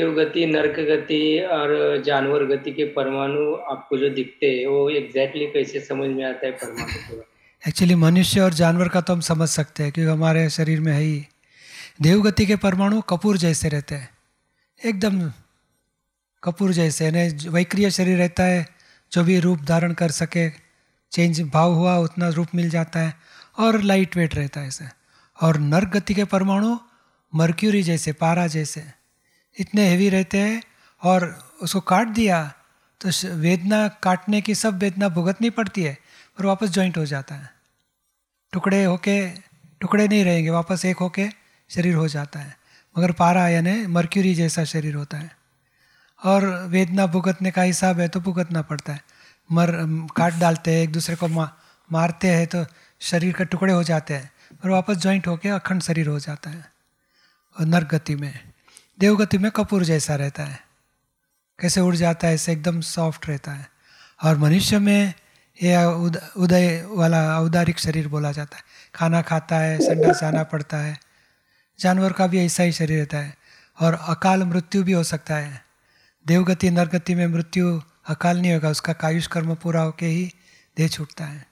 गति, नर्क गति और जानवर गति के परमाणु आपको जो दिखते हैं, वो एग्जैक्टली exactly कैसे समझ में आता है परमाणु एक्चुअली मनुष्य और जानवर का तो हम समझ सकते हैं, क्योंकि हमारे शरीर में है ही। देवगति के परमाणु कपूर जैसे रहते हैं। एकदम कपूर जैसे यानी वैक्रिय शरीर रहता है, जो भी रूप धारण कर सके चेंज भाव हुआ, उतना रूप मिल जाता है, और लाइट वेट रहता है ऐसे। और नर्क गति के परमाणु मर्क्यूरी जैसे, पारा जैसे इतने हेवी रहते हैं और उसको काट दिया तो वेदना काटने की सब वेदना भुगतनी पड़ती है और वापस ज्वाइंट हो जाता है। टुकड़े होके टुकड़े नहीं रहेंगे वापस एक होके शरीर हो जाता है। मगर पारा यानी मर्क्यूरी जैसा शरीर होता है। और वेदना भुगतने का हिसाब है तो भुगतना पड़ता है। मर काट डालते हैं एक दूसरे को मा, मारते हैं तो शरीर के टुकड़े हो जाते हैं और वापस ज्वाइंट होके अखंड शरीर हो जाता है। और गति में। देवगति में कपूर जैसा रहता है? कैसे उड़ जाता है? ऐसे एकदम सॉफ्ट रहता है। और मनुष्य में ये उदय वाला औदारिक शरीर बोला जाता है। खाना खाता है संडा जाना पड़ता है। जानवर का भी ऐसा ही शरीर रहता है। और अकाल मृत्यु भी हो सकता है। देवगति नरगति में मृत्यु अकाल नहीं होगा, उसका कायुष कर्म पूरा होके ही देह छूटता है।